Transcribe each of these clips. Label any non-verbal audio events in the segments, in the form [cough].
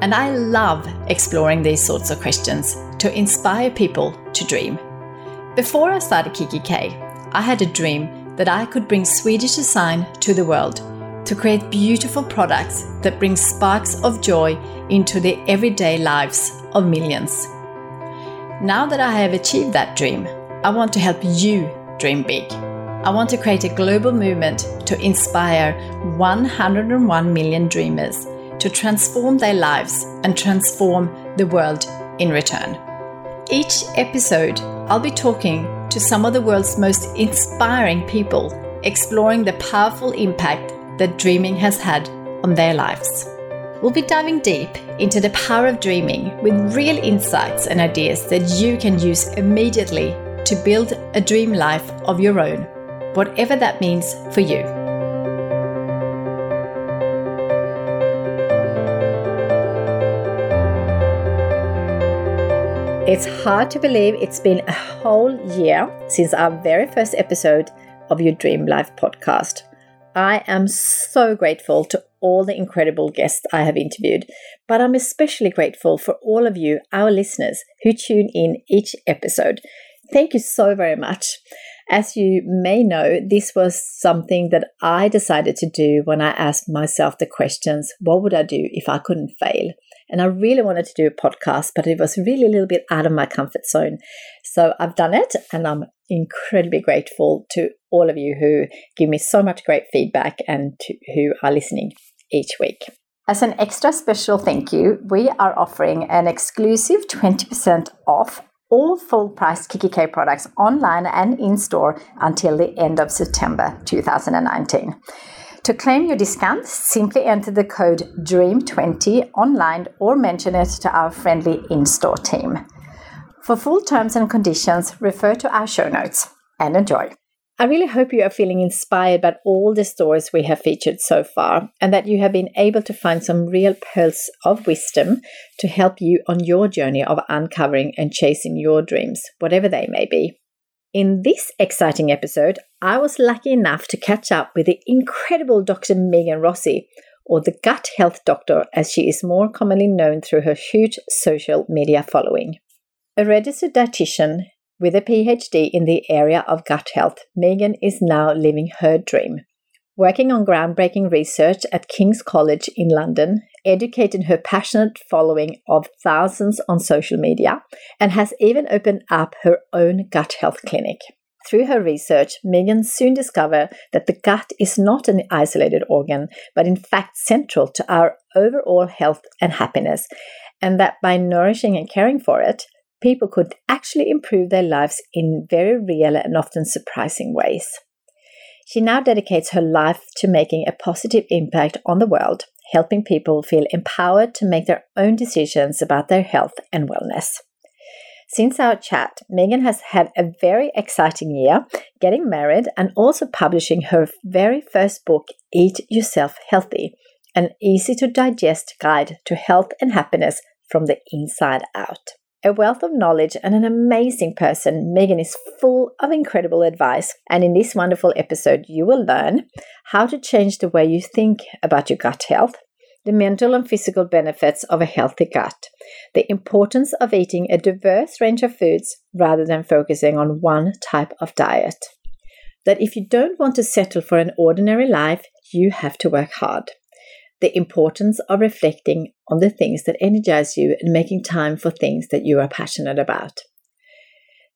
And I love exploring these sorts of questions to inspire people to dream. Before I started kikki.K, I had a dream that I could bring Swedish design to the world to create beautiful products that bring sparks of joy into the everyday lives of millions. Now that I have achieved that dream, I want to help you dream big. I want to create a global movement to inspire 101 million dreamers to transform their lives and transform the world in return. Each episode, I'll be talking to some of the world's most inspiring people, exploring the powerful impact that dreaming has had on their lives. We'll be diving deep into the power of dreaming with real insights and ideas that you can use immediately to build a dream life of your own, whatever that means for you. It's hard to believe it's been a whole year since our very first episode of your Dream Life podcast. I am so grateful to all the incredible guests I have interviewed, but I'm especially grateful for all of you, our listeners, who tune in each episode. Thank you so very much. As you may know, this was something that I decided to do when I asked myself the questions what would I do if I couldn't fail? And I really wanted to do a podcast, but it was really a little bit out of my comfort zone. So I've done it, and I'm incredibly grateful to all of you who give me so much great feedback and to, who are listening each week. As an extra special thank you, we are offering an exclusive 20% off all full price kikki.K products online and in store until the end of September 2019. To claim your discount, simply enter the code DREAM20 online or mention it to our friendly in store team. For full terms and conditions, refer to our show notes and enjoy. I really hope you are feeling inspired by all the stories we have featured so far and that you have been able to find some real pearls of wisdom to help you on your journey of uncovering and chasing your dreams, whatever they may be. In this exciting episode, I was lucky enough to catch up with the incredible Dr. Megan Rossi, or the gut health doctor as she is more commonly known through her huge social media following. A registered dietitian, with a PhD in the area of gut health, Megan is now living her dream. Working on groundbreaking research at King's College in London, educating her passionate following of thousands on social media, and has even opened up her own gut health clinic. Through her research, Megan soon discovered that the gut is not an isolated organ, but in fact central to our overall health and happiness, and that by nourishing and caring for it, people could actually improve their lives in very real and often surprising ways. She now dedicates her life to making a positive impact on the world, helping people feel empowered to make their own decisions about their health and wellness. Since our chat, Megan has had a very exciting year, getting married and also publishing her very first book, Eat Yourself Healthy, an easy to digest guide to health and happiness from the inside out. A wealth of knowledge and an amazing person, Megan is full of incredible advice. And in this wonderful episode, you will learn how to change the way you think about your gut health, the mental and physical benefits of a healthy gut, the importance of eating a diverse range of foods rather than focusing on one type of diet. That if you don't want to settle for an ordinary life, you have to work hard the importance of reflecting on the things that energize you and making time for things that you are passionate about.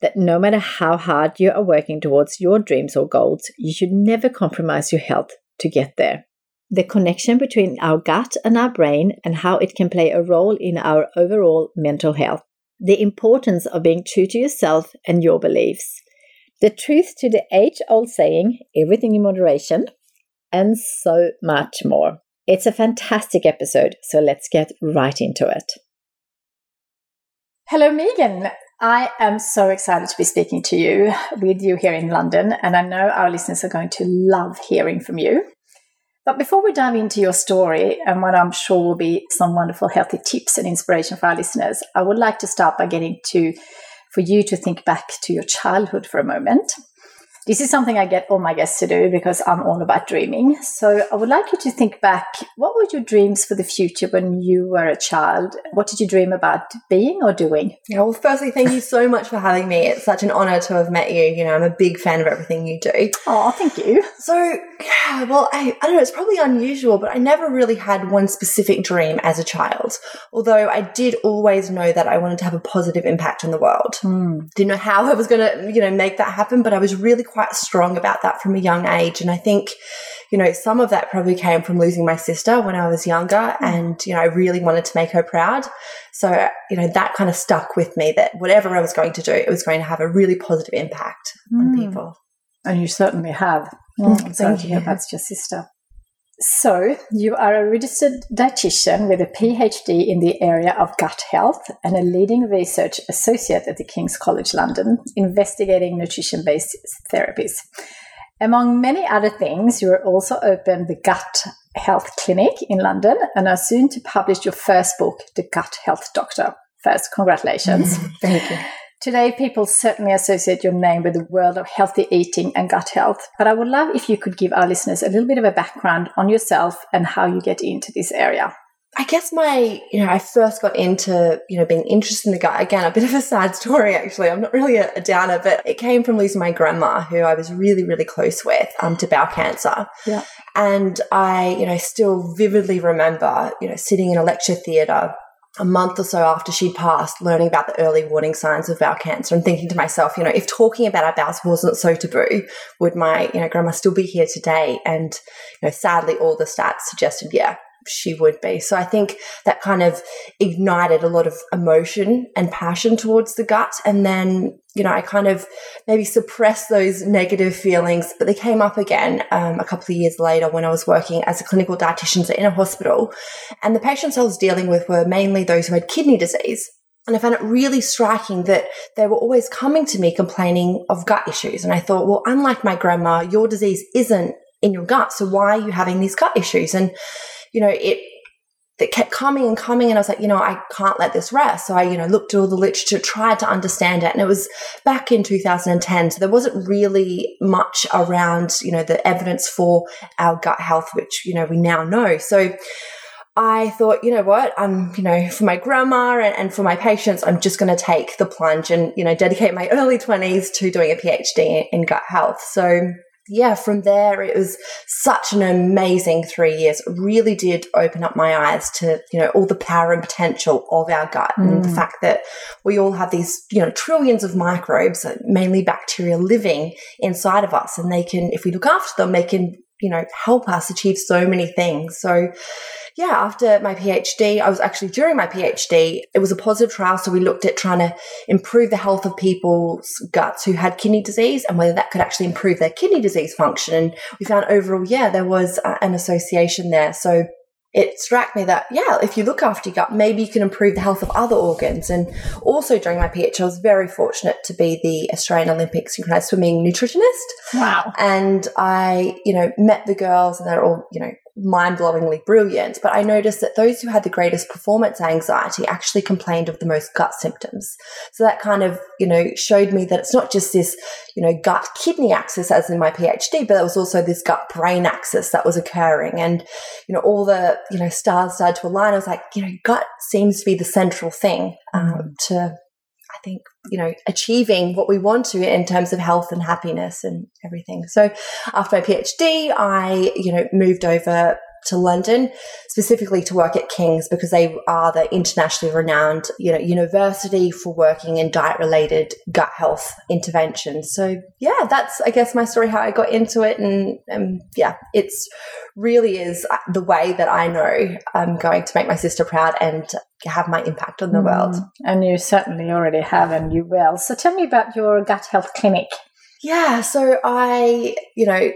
That no matter how hard you are working towards your dreams or goals, you should never compromise your health to get there. The connection between our gut and our brain and how it can play a role in our overall mental health. The importance of being true to yourself and your beliefs. The truth to the age old saying, everything in moderation, and so much more. It's a fantastic episode, so let's get right into it. Hello, Megan. I am so excited to be speaking to you with you here in London, and I know our listeners are going to love hearing from you. But before we dive into your story and what I'm sure will be some wonderful healthy tips and inspiration for our listeners, I would like to start by getting to for you to think back to your childhood for a moment. This is something I get all my guests to do because I'm all about dreaming. So I would like you to think back what were your dreams for the future when you were a child? What did you dream about being or doing? Yeah, well, firstly, thank you so much for having me. It's such an honor to have met you. You know, I'm a big fan of everything you do. Oh, thank you. So, yeah, well, I, I don't know, it's probably unusual, but I never really had one specific dream as a child. Although I did always know that I wanted to have a positive impact on the world. Mm. Didn't know how I was going to, you know, make that happen, but I was really quite strong about that from a young age. And I think, you know, some of that probably came from losing my sister when I was younger. Mm. And, you know, I really wanted to make her proud. So, you know, that kind of stuck with me that whatever I was going to do, it was going to have a really positive impact mm. on people. And you certainly have. Mm, I'm sorry to hear that's your sister. So, you are a registered dietitian with a PhD in the area of gut health and a leading research associate at the King's College London, investigating nutrition based therapies. Among many other things, you are also opened the Gut Health Clinic in London and are soon to publish your first book, The Gut Health Doctor. First, congratulations. [laughs] Thank you. Today, people certainly associate your name with the world of healthy eating and gut health, but I would love if you could give our listeners a little bit of a background on yourself and how you get into this area. I guess my, you know, I first got into, you know, being interested in the gut. Again, a bit of a sad story, actually. I'm not really a, a downer, but it came from losing my grandma, who I was really, really close with, um, to bowel cancer. Yeah. And I, you know, still vividly remember, you know, sitting in a lecture theatre a month or so after she'd passed, learning about the early warning signs of bowel cancer and thinking to myself, you know, if talking about our bowels wasn't so taboo, would my, you know, grandma still be here today? And, you know, sadly, all the stats suggested, yeah, she would be. So I think that kind of ignited a lot of emotion and passion towards the gut. And then, you know, I kind of maybe suppressed those negative feelings, but they came up again um, a couple of years later when I was working as a clinical dietitian in a hospital. And the patients I was dealing with were mainly those who had kidney disease. And I found it really striking that they were always coming to me complaining of gut issues. And I thought, well, unlike my grandma, your disease isn't in your gut. So why are you having these gut issues? And you know, it that kept coming and coming and I was like, you know, I can't let this rest. So I, you know, looked at all the literature, tried to understand it. And it was back in 2010. So there wasn't really much around, you know, the evidence for our gut health, which, you know, we now know. So I thought, you know what, I'm, you know, for my grandma and, and for my patients, I'm just going to take the plunge and, you know, dedicate my [laughs] early 20s to doing a PhD in, in gut health. So yeah, from there, it was such an amazing three years. It really did open up my eyes to, you know, all the power and potential of our gut mm. and the mm. fact that we all have these, you know, trillions of microbes, mainly bacteria living inside of us. And they can, if we look after them, they can, you know, help us achieve so many things. So, yeah, after my PhD, I was actually during my PhD, it was a positive trial. So we looked at trying to improve the health of people's guts who had kidney disease and whether that could actually improve their kidney disease function. And we found overall, yeah, there was uh, an association there. So it struck me that, yeah, if you look after your gut, maybe you can improve the health of other organs. And also during my PhD, I was very fortunate to be the Australian Olympic synchronized swimming nutritionist. Wow. And I, you know, met the girls and they're all, you know, mind blowingly brilliant. But I noticed that those who had the greatest performance anxiety actually complained of the most gut symptoms. So that kind of, you know, showed me that it's not just this, you know, gut kidney axis as in my PhD, but there was also this gut brain axis that was occurring. And, you know, all the, you know, stars started to align. I was like, you know, gut seems to be the central thing um, mm. to think, you know, achieving what we want to in terms of health and happiness and everything. So after my PhD, I, you know, moved over to London, specifically to work at King's because they are the internationally renowned, you know, university for working in diet related gut health interventions. So yeah, that's I guess my story how I got into it, and um, yeah, it's really is the way that I know I'm going to make my sister proud and have my impact on the mm. world. And you certainly already have, and you will. So tell me about your gut health clinic. Yeah, so I, you know,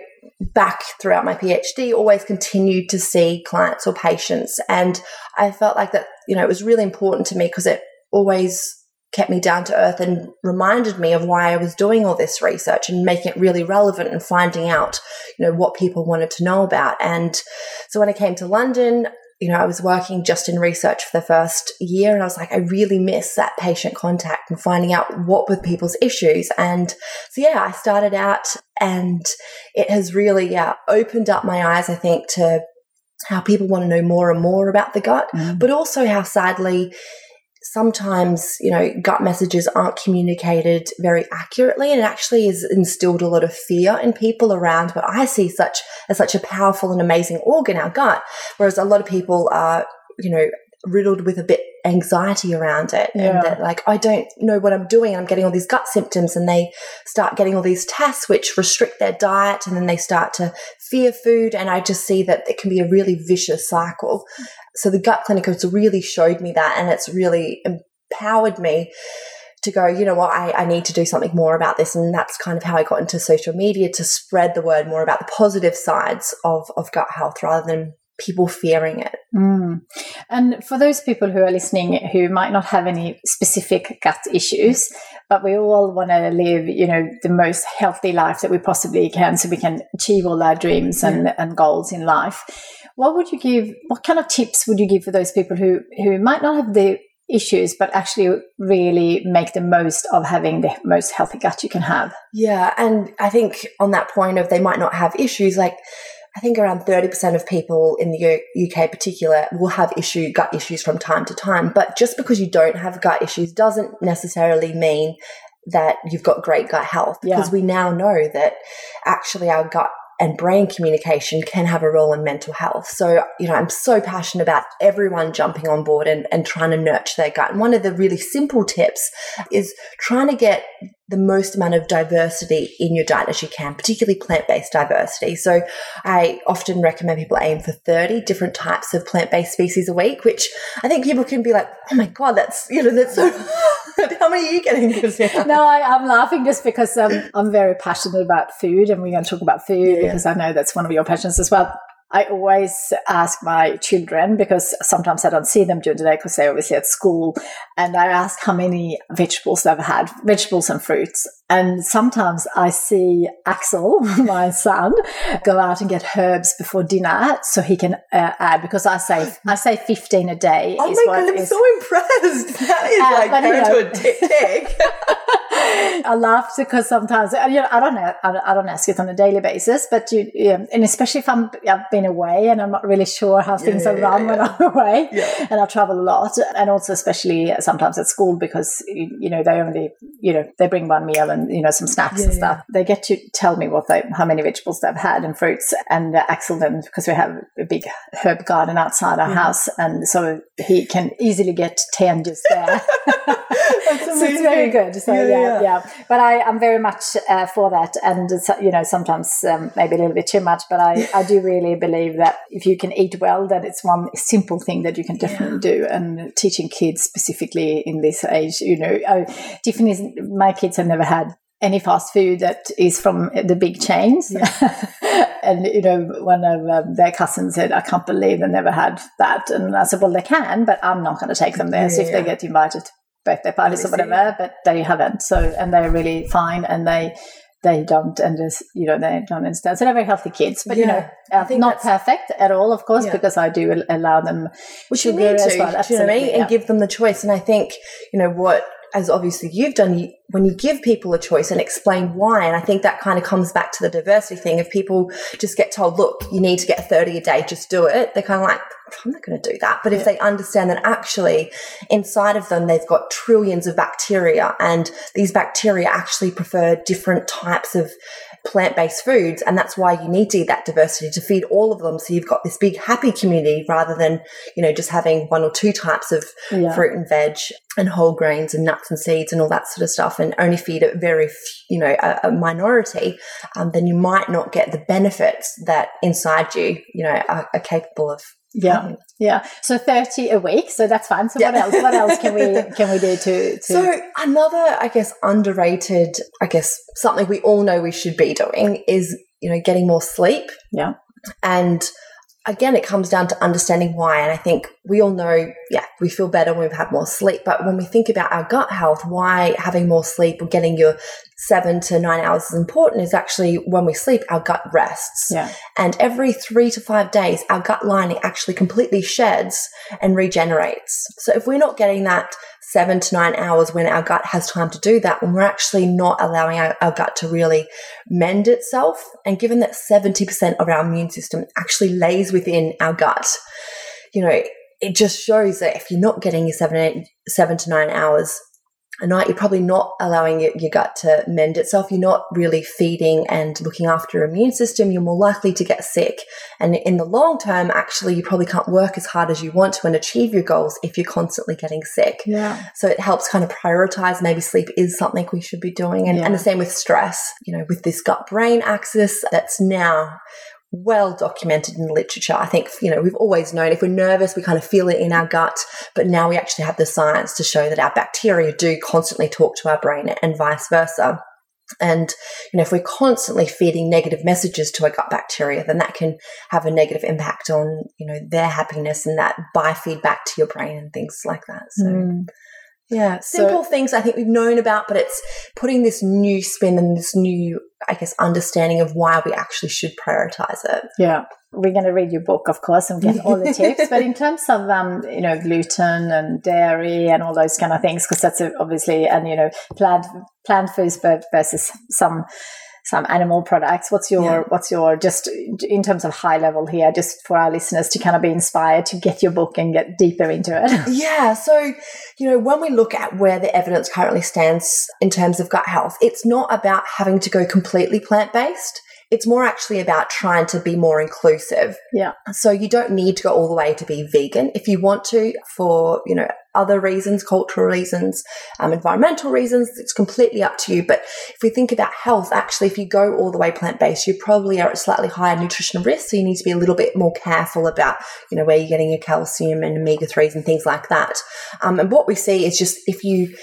back throughout my PhD, always continued to see clients or patients. And I felt like that, you know, it was really important to me because it always kept me down to earth and reminded me of why I was doing all this research and making it really relevant and finding out, you know, what people wanted to know about. And so when I came to London, you know, I was working just in research for the first year and I was like, I really miss that patient contact and finding out what were people's issues. And so, yeah, I started out and it has really, yeah, opened up my eyes, I think, to how people want to know more and more about the gut, mm. but also how sadly, sometimes you know gut messages aren't communicated very accurately and it actually has instilled a lot of fear in people around what i see such as such a powerful and amazing organ our gut whereas a lot of people are you know riddled with a bit anxiety around it yeah. and that like I don't know what I'm doing I'm getting all these gut symptoms and they start getting all these tests which restrict their diet and then they start to fear food and I just see that it can be a really vicious cycle so the gut clinic has really showed me that and it's really empowered me to go, you know what, I, I need to do something more about this. And that's kind of how I got into social media to spread the word more about the positive sides of, of gut health rather than people fearing it. Mm. And for those people who are listening who might not have any specific gut issues, but we all want to live, you know, the most healthy life that we possibly can so we can achieve all our dreams and, and goals in life. What would you give? What kind of tips would you give for those people who who might not have the issues, but actually really make the most of having the most healthy gut you can have? Yeah, and I think on that point of they might not have issues, like I think around 30% of people in the UK particular will have issue gut issues from time to time. But just because you don't have gut issues doesn't necessarily mean that you've got great gut health because yeah. we now know that actually our gut and brain communication can have a role in mental health. So, you know, I'm so passionate about everyone jumping on board and, and trying to nurture their gut. And one of the really simple tips is trying to get the most amount of diversity in your diet as you can, particularly plant based diversity. So I often recommend people aim for 30 different types of plant based species a week, which I think people can be like, oh my God, that's, you know, that's so How many are you getting, [laughs] No, I, am laughing just because um, I'm very passionate about food and we're going to talk about food yeah. because I know that's one of your passions as well. I always ask my children because sometimes I don't see them during the day because they're obviously at school. And I ask how many vegetables they've had, vegetables and fruits. And sometimes I see Axel, [laughs] my son, go out and get herbs before dinner so he can uh, add because I say I say fifteen a day. Oh my god, I'm is, so impressed. [laughs] That is uh, like parenthood tick [laughs] I laughed because sometimes you know I don't know I don't ask it on a daily basis, but you yeah, and especially if I'm I've been away and I'm not really sure how things yeah, are run when I'm away, and I travel a lot, and also especially sometimes at school because you know they only you know they bring one meal and you know some snacks and stuff. They get to tell me what they how many vegetables they've had and fruits, and uh, Axel then because we have a big herb garden outside our house, and so he can easily get ten just there. [laughs] so it's very good. So yeah, yeah, yeah. But I, am very much uh, for that, and you know, sometimes um, maybe a little bit too much. But I, I do really believe that if you can eat well, that it's one simple thing that you can definitely yeah. do. And teaching kids specifically in this age, you know, I, Tiffany's my kids have never had any fast food that is from the big chains. Yeah. [laughs] and, you know, one of um, their cousins said, I can't believe they never had that. And I said, well, they can, but I'm not going to take them there. Yeah, so if yeah. they get invited birthday parties or whatever, but they haven't. So, and they're really fine and they, they don't and just you know they don't understand so they're very healthy kids but yeah, you know uh, not perfect at all of course yeah. because i do allow them which sugar you need to, as well you know I mean? and give them the choice and i think you know what as obviously you've done, you, when you give people a choice and explain why, and I think that kind of comes back to the diversity thing. If people just get told, look, you need to get 30 a day, just do it, they're kind of like, I'm not going to do that. But if they understand that actually inside of them, they've got trillions of bacteria and these bacteria actually prefer different types of plant based foods. And that's why you need to eat that diversity to feed all of them. So you've got this big happy community rather than, you know, just having one or two types of yeah. fruit and veg and whole grains and nuts and seeds and all that sort of stuff and only feed it very, you know, a, a minority, um, then you might not get the benefits that inside you, you know, are, are capable of yeah um, yeah. So 30 a week so that's fine. So yeah. what else what else can we [laughs] can we do to, to so another i guess underrated i guess something we all know we should be doing is you know getting more sleep. Yeah. And again, it comes down to understanding why. And I think we all know, yeah, we feel better when we've had more sleep. But when we think about our gut health, why having more sleep or getting your seven to nine hours is important is actually when we sleep, our gut rests. Yeah. And every three to five days, our gut lining actually completely sheds and regenerates. So if we're not getting that seven to nine hours when our gut has time to do that, when we're actually not allowing our, our gut to really mend itself. And given that 70% of our immune system actually lays within our gut, you know, it just shows that if you're not getting your seven, eight, seven to nine hours a night, you're probably not allowing your, your, gut to mend itself. You're not really feeding and looking after your immune system. You're more likely to get sick. And in the long term, actually, you probably can't work as hard as you want to and achieve your goals if you're constantly getting sick. Yeah. So it helps kind of prioritize maybe sleep is something we should be doing. And, yeah. and the same with stress, you know, with this gut brain axis that's now well documented in the literature. I think, you know, we've always known if we're nervous, we kind of feel it in our gut, but now we actually have the science to show that our bacteria do constantly talk to our brain and vice versa. And, you know, if we're constantly feeding negative messages to our gut bacteria, then that can have a negative impact on, you know, their happiness and that biofeedback to your brain and things like that. So, mm. Yeah, simple so, things I think we've known about, but it's putting this new spin and this new, I guess, understanding of why we actually should prioritize it. Yeah, we're going to read your book, of course, and get all the tips. But in terms of, um, you know, gluten and dairy and all those kind of things, because that's obviously, and you know, plant plant foods versus some some animal products. What's your yeah. what's your just in terms of high level here just for our listeners to kind of be inspired to get your book and get deeper into it? [laughs] Yeah so you know when we look at where the evidence currently stands in terms of gut health it's not about having to go completely plant-based it's more actually about trying to be more inclusive. Yeah. So you don't need to go all the way to be vegan. If you want to, for, you know, other reasons, cultural reasons, um, environmental reasons, it's completely up to you. But if we think about health, actually, if you go all the way plant based, you probably are at slightly higher nutritional risk. So you need to be a little bit more careful about, you know, where you're getting your calcium and omega 3s and things like that. Um, and what we see is just if you,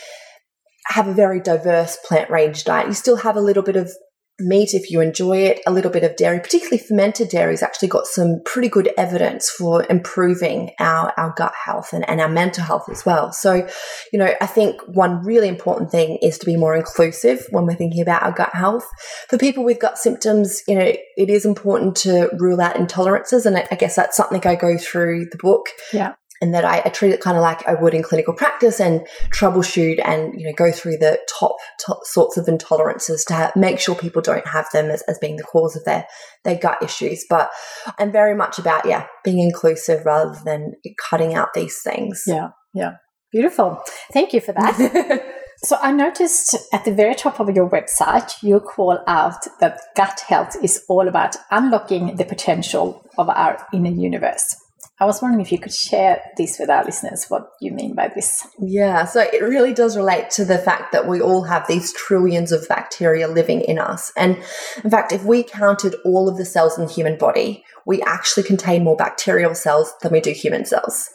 have a very diverse plant range diet. You still have a little bit of meat if you enjoy it, a little bit of dairy, particularly fermented dairy has actually got some pretty good evidence for improving our, our gut health and, and our mental health as well. So, you know, I think one really important thing is to be more inclusive when we're thinking about our gut health. For people with gut symptoms, you know, it is important to rule out intolerances. And I, I guess that's something I go through the book. Yeah and that I, I, treat it kind of like I would in clinical practice and troubleshoot and you know go through the top, top sorts of intolerances to have, make sure people don't have them as, as being the cause of their their gut issues. But I'm very much about yeah being inclusive rather than cutting out these things. Yeah, yeah, beautiful. Thank you for that. [laughs] So I noticed at the very top of your website, you call out that gut health is all about unlocking the potential of our inner universe. I was wondering if you could share this with our listeners, what you mean by this. Yeah, so it really does relate to the fact that we all have these trillions of bacteria living in us. And in fact, if we counted all of the cells in the human body, we actually contain more bacterial cells than we do human cells.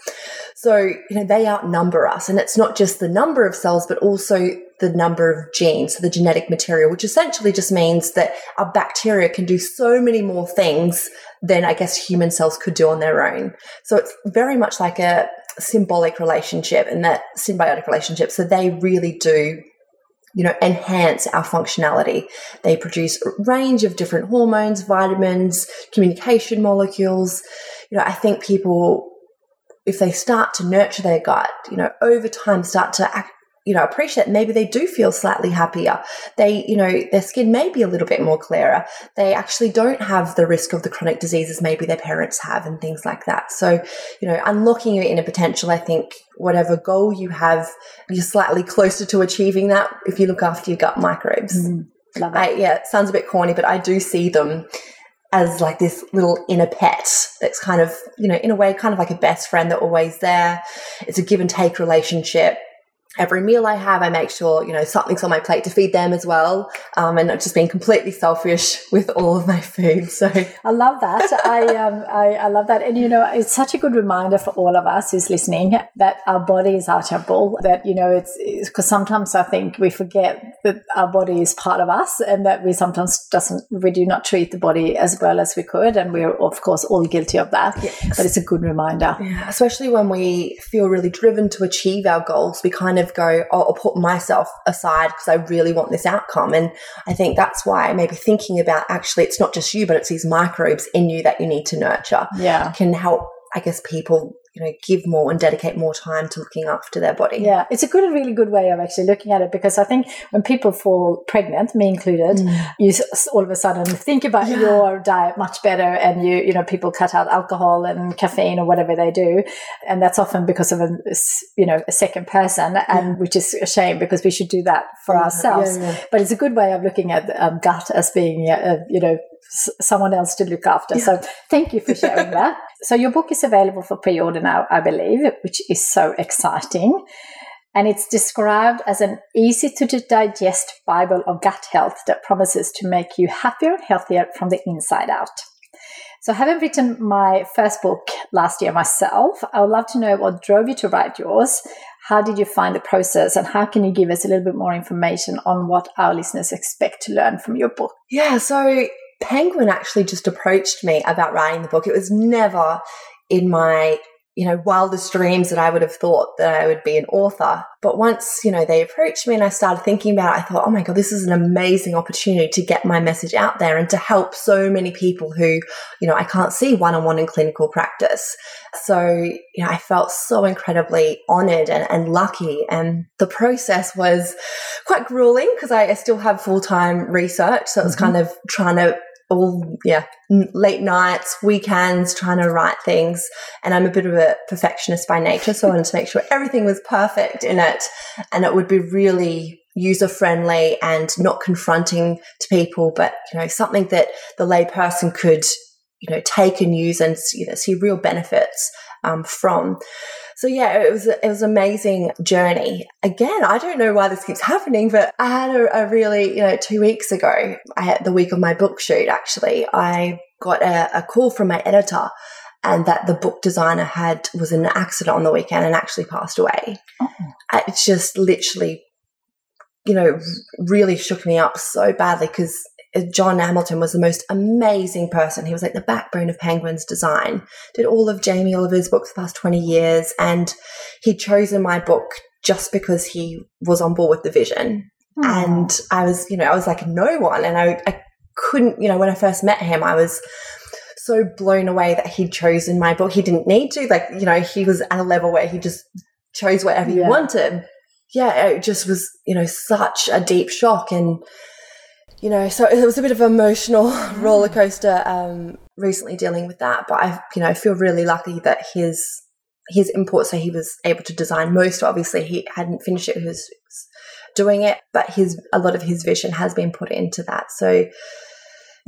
So, you know, they outnumber us. And it's not just the number of cells, but also the number of genes, so the genetic material, which essentially just means that our bacteria can do so many more things than I guess human cells could do on their own. So it's very much like a symbolic relationship and that symbiotic relationship. So they really do you know, enhance our functionality. They produce a range of different hormones, vitamins, communication molecules. You know, I think people, if they start to nurture their gut, you know, over time start to act, you know, appreciate maybe they do feel slightly happier. They, you know, their skin may be a little bit more clearer. They actually don't have the risk of the chronic diseases maybe their parents have and things like that. So, you know, unlocking your inner potential, I think whatever goal you have, you're slightly closer to achieving that if you look after your gut microbes. Mm, love it. I, yeah, it sounds a bit corny, but I do see them as like this little inner pet that's kind of, you know, in a way, kind of like a best friend that always there. It's a give and take relationship every meal I have, I make sure, you know, something's on my plate to feed them as well. Um, and not just being completely selfish [laughs] with all of my food. So I love that. I, um, I, I, love that. And, you know, it's such a good reminder for all of us who's listening that our body is our temple, that, you know, it's because sometimes I think we forget that our body is part of us and that we sometimes doesn't we do not treat the body as well as we could and we're of course all guilty of that yes. but it's a good reminder yeah, especially when we feel really driven to achieve our goals we kind of go oh, i'll put myself aside because i really want this outcome. And i think that's why maybe thinking about actually it's not just you but it's these microbes in you that you need to nurture yeah. can help i guess people you know give more and dedicate more time to looking after their body yeah it's a good a really good way of actually looking at it because i think when people fall pregnant me included mm. you all of a sudden think about yeah. your diet much better and you you know people cut out alcohol and caffeine or whatever they do and that's often because of a you know a second person and yeah. which is a shame because we should do that for yeah. ourselves but it's a good way of looking at um, gut as being uh, you know someone else to look after. Yeah. So thank you for sharing that. [laughs] So your book is available for pre-order now, I believe, which is so exciting. And it's described as an easy to digest Bible of gut health that promises to make you happier and healthier from the inside out. So, having written my first book last year myself, I would love to know what drove you to write yours. How did you find the process, and how can you give us a little bit more information on what our listeners expect to learn from your book? Yeah, so Penguin actually just approached me about writing the book. It was never in my you know, wildest dreams that I would have thought that I would be an author. But once, you know, they approached me and I started thinking about it, I thought, oh my God, this is an amazing opportunity to get my message out there and to help so many people who, you know, I can't see one on one in clinical practice. So, you know, I felt so incredibly honored and, and lucky. And the process was quite grueling because I, I, still have full time research. So it was mm-hmm. kind of trying to all yeah late nights weekends trying to write things. And i'm a bit of a perfectionist by nature so i wanted to make sure everything was perfect in it. And it would be really user friendly and not confronting to people but you know something that the layperson could you know take and use and you know see real benefits um, from so yeah, it was it was an amazing journey. Again, I don't know why this keeps happening, but I had a, a really you know two weeks ago, I had the week of my book shoot. Actually, I got a, a call from my editor and that the book designer had was in an accident on the weekend and actually passed away. Oh. It just literally, you know, really shook me up so badly because Uh, John Hamilton was the most amazing person. He was like the backbone of Penguin's design, did all of Jamie Oliver's books the past 20 years. And he'd chosen my book just because he was on board with the vision. Aww. And I was, you know, I was like no one. And I, I couldn't, you know, when I first met him, I was so blown away that he'd chosen my book. He didn't need to, like, you know, he was at a level where he just chose whatever yeah. he wanted. Yeah, it just was, you know, such a deep shock. And, you know, so it was a bit of an emotional [laughs] roller coaster um, recently dealing with that. But I, you know, feel really lucky that his his import, so he was able to design most. Obviously, he hadn't finished it; he was doing it, but his a lot of his vision has been put into that. So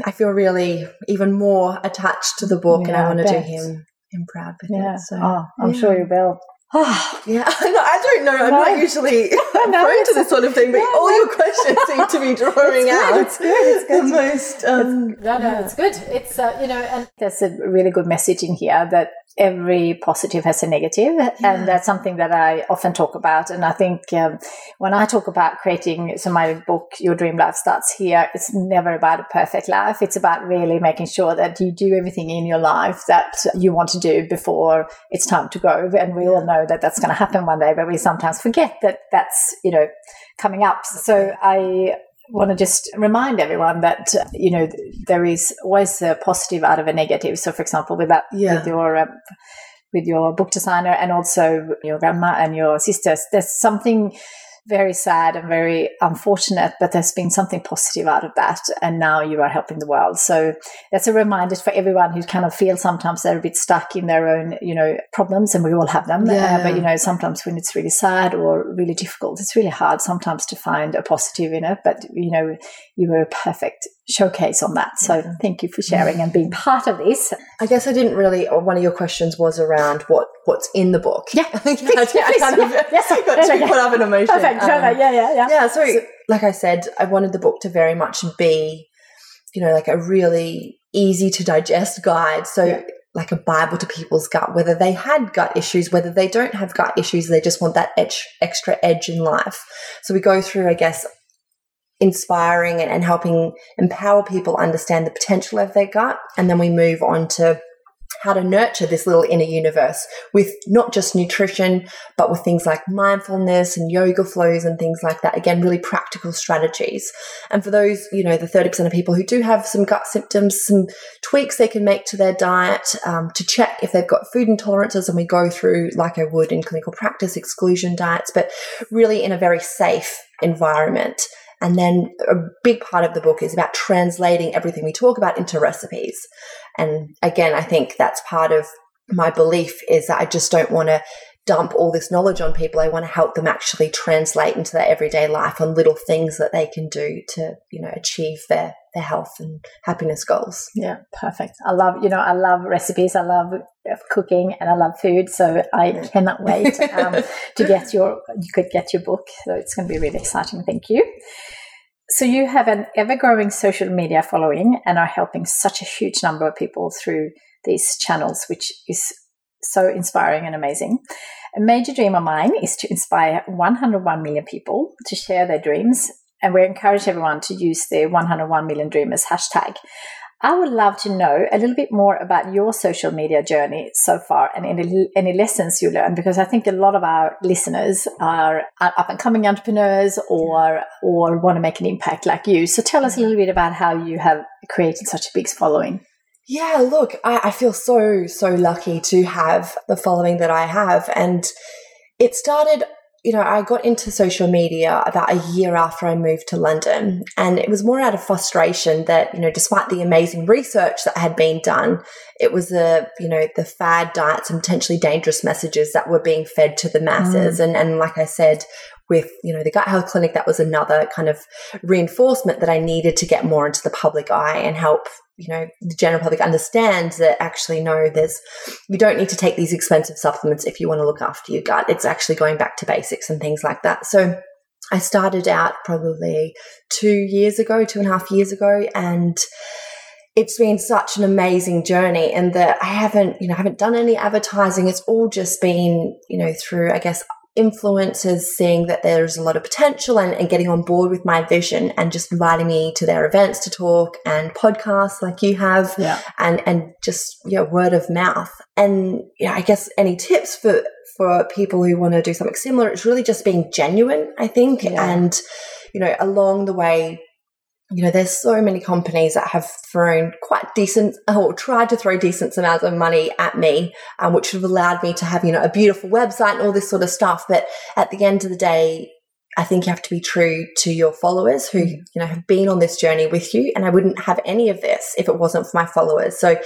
I feel really even more attached to the book, yeah, and I want to do him him proud with yeah. it. So oh, I'm yeah. sure you will. [sighs] yeah, [laughs] I don't know. I'm no. not usually [laughs] [laughs] no, prone to this sort of thing, but all your questions seem to be drawing it's out. It's good. It's good. The most. Um, it's, no, no, it's good. It's uh, you know, and there's a really good message in here that every positive has a negative, yeah. and that's something that I often talk about. And I think um, when I talk about creating, so my book, Your Dream Life starts here. It's never about a perfect life. It's about really making sure that you do everything in your life that you want to do before it's time to go. And we all know that that's going to happen one day, but we sometimes forget that that's you know coming up. So I want to just remind everyone that you know there is always a positive out of a negative. So, for example, with that, yeah. with your um, with your book designer and also your grandma and your sisters, there's something very sad and very unfortunate, but there's been something positive out of that. And now you are helping the world. So that's a reminder for everyone who kind of feels sometimes they're a bit stuck in their own, you know, problems and we all have them. Yeah. Uh, but, you know, sometimes when it's really sad or really difficult, it's really hard sometimes to find a positive in it. But, you know, you were a perfect showcase on that. So thank you for sharing and being part of this. I guess I didn't really, one of your questions was around what what's in the book. Yeah. [laughs] I think I, I kind of yes, [laughs] got too caught up in emotion. Perfect. Um, yeah, yeah, yeah. Yeah. So, so, like I said, I wanted the book to very much be, you know, like a really easy to digest guide. So, yeah. like a Bible to people's gut, whether they had gut issues, whether they don't have gut issues, they just want that edge, extra edge in life. So, we go through, I guess, inspiring and, helping empower people understand the potential of their gut. And then we move on to how to nurture this little inner universe with not just nutrition, but with things like mindfulness and yoga flows and things like that. Again, really practical strategies. And for those, you know, the 30% of people who do have some gut symptoms, some tweaks they can make to their diet um, to check if they've got food intolerances. And we go through, like I would in clinical practice, exclusion diets, but really in a very safe environment. And then a big part of the book is about translating everything we talk about into recipes. And again, I think that's part of my belief is that I just don't want to dump all this knowledge on people. I want to help them actually translate into their everyday life on little things that they can do to, you know, achieve their their health and happiness goals. Yeah, perfect. I love, you know, I love recipes. I love cooking and I love food. So I cannot wait [laughs] um, to get your, you could get your book. So it's going to be really exciting. Thank you. So you have an ever growing social media following and are helping such a huge number of people through these channels, which is so inspiring and amazing. A major dream of mine is to inspire 101 million people to share their dreams. And we encourage everyone to use the 101 million dreamers hashtag. I would love to know a little bit more about your social media journey so far and any, any lessons you learned, because I think a lot of our listeners are up and coming entrepreneurs or, or want to make an impact like you. So tell us a little bit about how you have created such a big following. Yeah, look, I, I feel so, so lucky to have the following that I have. And it started you know, I got into social media about a year after I moved to London. And it was more out of frustration that, you know, despite the amazing research that had been done, it was the, you know, the fad diets and potentially dangerous messages that were being fed to the masses. Mm. And, and like I said, with, you know, the gut health clinic, that was another kind of reinforcement that I needed to get more into the public eye and help you know the general public understands that actually no there's you don't need to take these expensive supplements if you want to look after your gut it's actually going back to basics and things like that so i started out probably two years ago two and a half years ago and it's been such an amazing journey and that I haven't, you know, I haven't done any advertising. It's all just been, you know, through, I guess, influencers seeing that there's a lot of potential and, and, getting on board with my vision and just inviting me to their events to talk and podcasts like you have yeah. and and just yeah word of mouth and yeah i guess any tips for for people who want to do something similar it's really just being genuine i think yeah. and you know along the way you know, there's so many companies that have thrown quite decent or tried to throw decent amounts of money at me, um, which have allowed me to have, you know, a beautiful website and all this sort of stuff. But at the end of the day, I think you have to be true to your followers who, mm. you know, have been on this journey with you. And I wouldn't have any of this if it wasn't for my followers. So,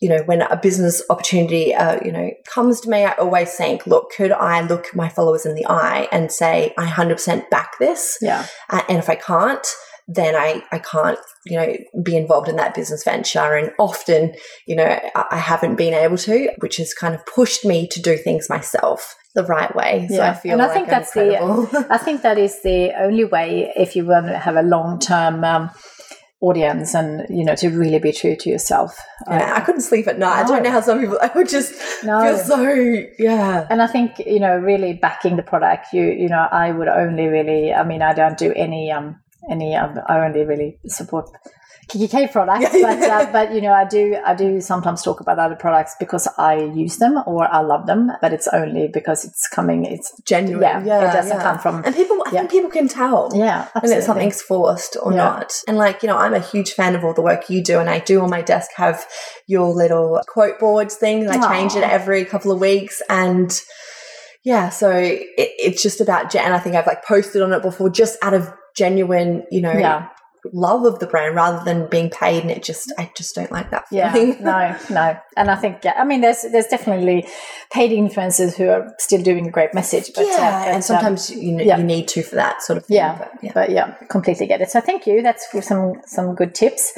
you know, when a business opportunity, uh, you know, comes to me, I always think, look, could I look my followers in the eye and say, I 100% back this? Yeah. Uh, and if I can't, then I, I can't, you know, be involved in that business venture. And often, you know, I haven't been able to, which has kind of pushed me to do things myself the right way. So yeah. I feel and I like think that's incredible. the, [laughs] I think that is the only way if you want to have a long term, um, audience and you know to really be true to yourself yeah, i couldn't sleep at night no. i don't know how some people [laughs] i would just no. feel so yeah and i think you know really backing the product you you know i would only really i mean i don't do any um any um, I only really support kikki.K products, [laughs] but uh, but you know I do I do sometimes talk about other products because I use them or I love them, but it's only because it's coming it's genuine. Yeah, yeah it doesn't yeah. come from and people. I yeah. think people can tell. Yeah, absolutely. and something's forced or not. And like you know, I'm a huge fan of all the work you do, and I do on my desk have your little quote boards thing. I Aww. change it every couple of weeks and yeah, so it, it's just about, and I think I've like posted on it before, just out of genuine, you know, yeah. love of the brand rather than being paid. And it just, I just don't like that feeling. Yeah, no, [laughs] no. And I think, yeah, I mean, there's there's definitely paid influencers who are still doing a great message. But, yeah, uh, and sometimes um, you, know, yeah. you need to for that sort of thing. Yeah, but yeah. but yeah, completely get it. So thank you. That's some some good tips.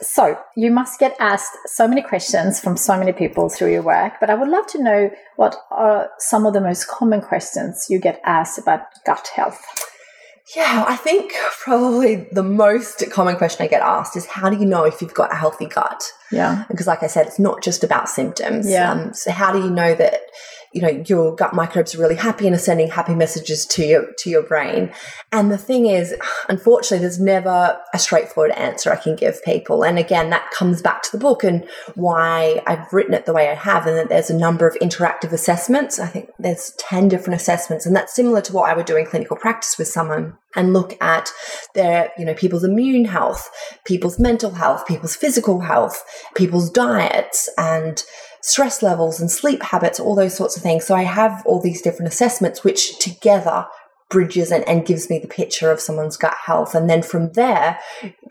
So, you must get asked so many questions from so many people through your work, but I would love to know what are some of the most common questions you get asked about gut health. Yeah, I think probably the most common question I get asked is how do you know if you've got a healthy gut? Yeah. Because, like I said, it's not just about symptoms. Yeah. Um, so, how do you know that you know, your gut microbes are really happy and are sending happy messages to your to your brain. And the thing is, unfortunately, there's never a straightforward answer I can give people. And again, that comes back to the book and why I've written it the way I have, and that there's a number of interactive assessments. I think there's 10 different assessments, and that's similar to what I would do in clinical practice with someone and look at their, you know, people's immune health, people's mental health, people's physical health, people's diets and stress levels and sleep habits, all those sorts of things. So I have all these different assessments, which together bridges and, and gives me the picture of someone's gut health. And then from there,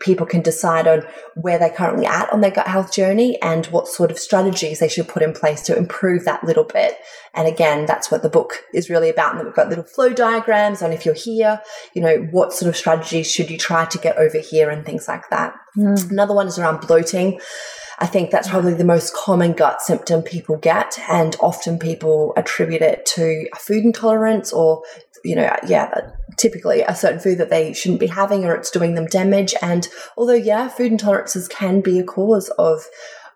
people can decide on where they're currently at on their gut health journey and what sort of strategies they should put in place to improve that little bit. And again, that's what the book is really about. And we've got little flow diagrams on if you're here, you know, what sort of strategies should you try to get over here and things like that. Mm. Another one is around bloating. I think that's probably the most common gut symptom people get, and often people attribute it to a food intolerance or, you know, yeah, typically a certain food that they shouldn't be having or it's doing them damage. And although, yeah, food intolerances can be a cause of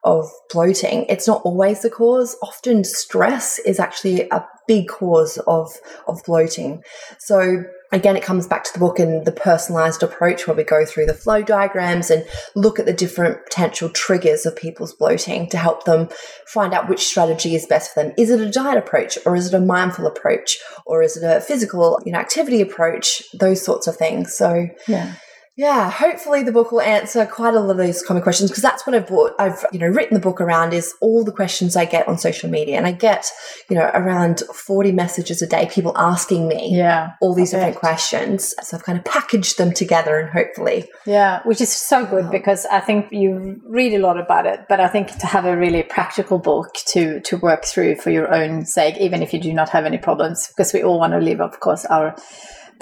of bloating. It's not always the cause. Often stress is actually a big cause of, of bloating. So again, it comes back to the book and the personalized approach where we go through the flow diagrams and look at the different potential triggers of people's bloating to help them find out which strategy is best for them. Is it a diet approach or is it a mindful approach or is it a physical, you know, activity approach? Those sorts of things. So, yeah yeah, hopefully the book will answer quite a lot of these common questions because that's what I've bought. I've, you know, written the book around is all the questions I get on social media. And I get, you know, around 40 messages a day, people asking me yeah, all these different questions. So I've kind of packaged them together and hopefully. Yeah, which is so good oh. because I think you read a lot about it, but I think to have a really practical book to, to work through for your own sake, even if you do not have any problems, because we all want to live, of course, our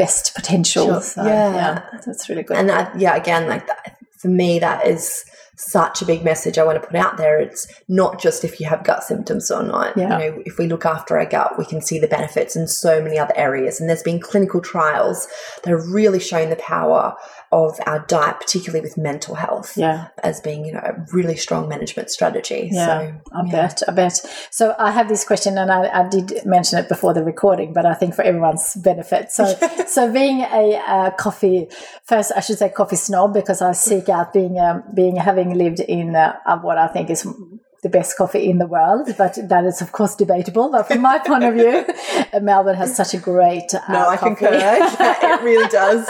best potential. Sure. So, yeah. yeah, that's really good. And I, yeah, again, like that, for me, that is such a big message I want to put out there. It's not just if you have gut symptoms or not. Yeah. You know, if we look after our gut, we can see the benefits in so many other areas. And there's been clinical trials that have really shown the power of our diet, particularly with mental health, yeah. as being you know a really strong management strategy. Yeah, so, I yeah. bet, I bet. So I have this question, and I, I, did mention it before the recording, but I think for everyone's benefit. So, [laughs] so being a, coffee, first I should say coffee snob because I seek out being um, being having lived in uh, what I think is the best coffee in the world, but that is of course debatable. But from my point of view, [laughs] Melbourne has such a great uh, no, I coffee. concur. [laughs] it really does.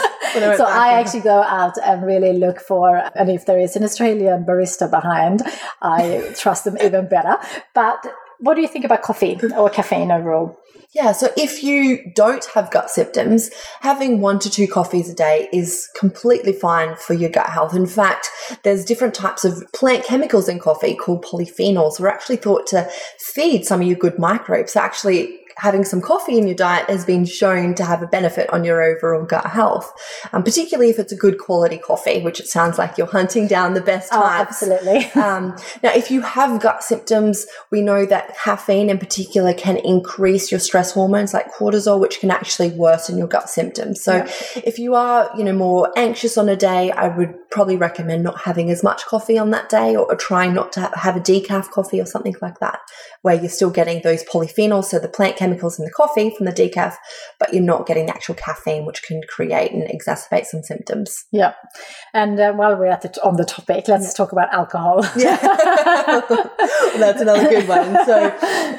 So I actually go out and really look for, and if there is an Australian barista behind, I trust them even better. But what do you think about coffee or caffeine overall? Yeah, so if you don't have gut symptoms, having one to two coffees a day is completely fine for your gut health. In fact, there's different types of plant chemicals in coffee called polyphenols. We're actually thought to feed some of your good microbes. Actually, having some coffee in your diet has been shown to have a benefit on your overall gut health, um, particularly if it's a good quality coffee, which it sounds like you're hunting down the best oh, types. absolutely. [laughs] um, now, if you have gut symptoms, we know that caffeine in particular can increase your stress hormones like cortisol, which can actually worsen your gut symptoms. So, yeah. if you are, you know, more anxious on a day, I would probably recommend not having as much coffee on that day or, or trying not to have a decaf coffee or something like that, where you're still getting those polyphenols, so the plant chemicals in the coffee from the decaf, but you're not getting the actual caffeine, which can create and exacerbate some symptoms. Yeah. And uh, while we're at the, on the topic, let's yeah. talk about alcohol. [laughs] Yeah. [laughs] That's another good one. So,